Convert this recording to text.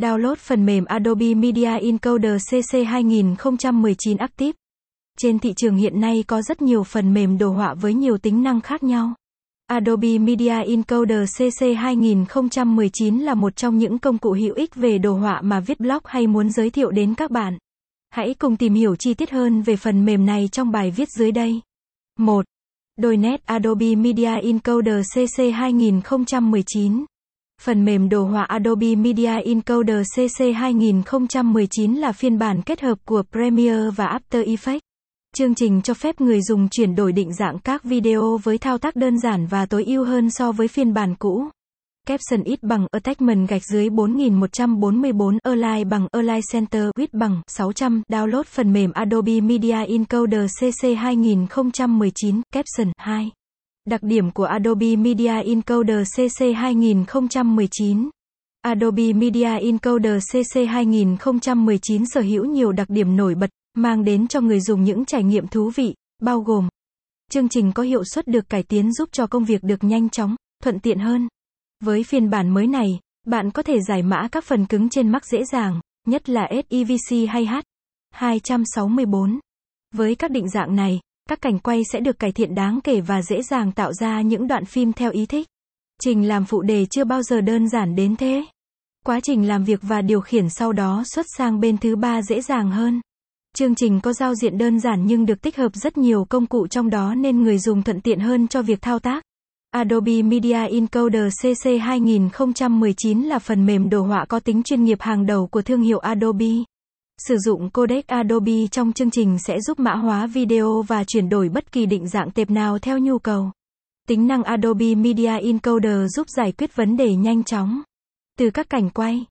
Download phần mềm Adobe Media Encoder CC 2019 Active. Trên thị trường hiện nay có rất nhiều phần mềm đồ họa với nhiều tính năng khác nhau. Adobe Media Encoder CC 2019 là một trong những công cụ hữu ích về đồ họa mà viết blog hay muốn giới thiệu đến các bạn. Hãy cùng tìm hiểu chi tiết hơn về phần mềm này trong bài viết dưới đây. 1. Đôi nét Adobe Media Encoder CC 2019 Phần mềm đồ họa Adobe Media Encoder CC 2019 là phiên bản kết hợp của Premiere và After Effects. Chương trình cho phép người dùng chuyển đổi định dạng các video với thao tác đơn giản và tối ưu hơn so với phiên bản cũ. Caption ít bằng Attachment gạch dưới 4144 Align bằng Align Center Width bằng 600 Download phần mềm Adobe Media Encoder CC 2019 Caption 2 Đặc điểm của Adobe Media Encoder CC 2019 Adobe Media Encoder CC 2019 sở hữu nhiều đặc điểm nổi bật, mang đến cho người dùng những trải nghiệm thú vị, bao gồm Chương trình có hiệu suất được cải tiến giúp cho công việc được nhanh chóng, thuận tiện hơn. Với phiên bản mới này, bạn có thể giải mã các phần cứng trên Mac dễ dàng, nhất là SEVC hay H264. Với các định dạng này, các cảnh quay sẽ được cải thiện đáng kể và dễ dàng tạo ra những đoạn phim theo ý thích. Trình làm phụ đề chưa bao giờ đơn giản đến thế. Quá trình làm việc và điều khiển sau đó xuất sang bên thứ ba dễ dàng hơn. Chương trình có giao diện đơn giản nhưng được tích hợp rất nhiều công cụ trong đó nên người dùng thuận tiện hơn cho việc thao tác. Adobe Media Encoder CC 2019 là phần mềm đồ họa có tính chuyên nghiệp hàng đầu của thương hiệu Adobe. Sử dụng codec Adobe trong chương trình sẽ giúp mã hóa video và chuyển đổi bất kỳ định dạng tệp nào theo nhu cầu. Tính năng Adobe Media Encoder giúp giải quyết vấn đề nhanh chóng. Từ các cảnh quay,